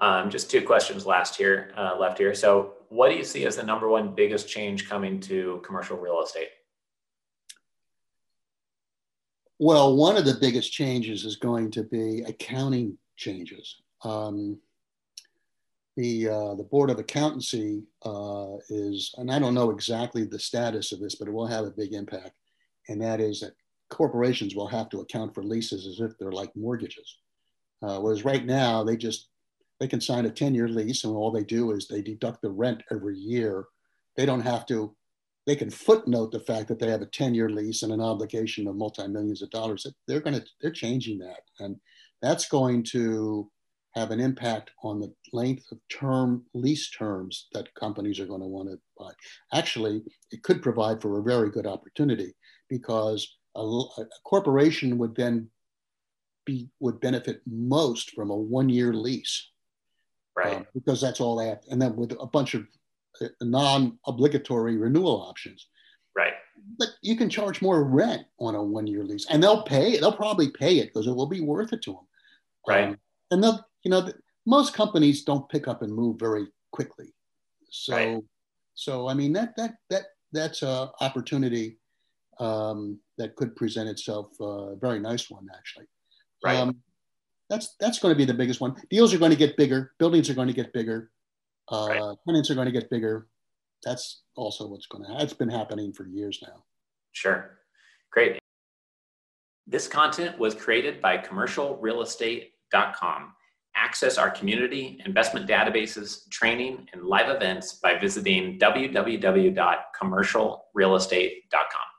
Um, just two questions last here, uh, left here. So, what do you see as the number one biggest change coming to commercial real estate? Well, one of the biggest changes is going to be accounting changes. Um, the uh, the board of accountancy uh, is, and I don't know exactly the status of this, but it will have a big impact, and that is that corporations will have to account for leases as if they're like mortgages. Uh, whereas right now they just they can sign a 10 year lease and all they do is they deduct the rent every year. They don't have to, they can footnote the fact that they have a 10 year lease and an obligation of multi millions of dollars. They're going to, they're changing that. And that's going to have an impact on the length of term lease terms that companies are going to want to buy. Actually, it could provide for a very good opportunity because a, a corporation would then be would benefit most from a one year lease right? Um, because that's all they have, and then with a bunch of uh, non-obligatory renewal options, right? But you can charge more rent on a one-year lease, and they'll pay. They'll probably pay it because it will be worth it to them, right? Um, and they'll, you know, most companies don't pick up and move very quickly, so, right. so I mean that that that that's a opportunity um, that could present itself. A uh, very nice one, actually. Right. Um, that's that's going to be the biggest one. Deals are going to get bigger. Buildings are going to get bigger. Uh, right. Tenants are going to get bigger. That's also what's going to. It's been happening for years now. Sure, great. This content was created by CommercialRealEstate.com. Access our community, investment databases, training, and live events by visiting www.commercialrealestate.com.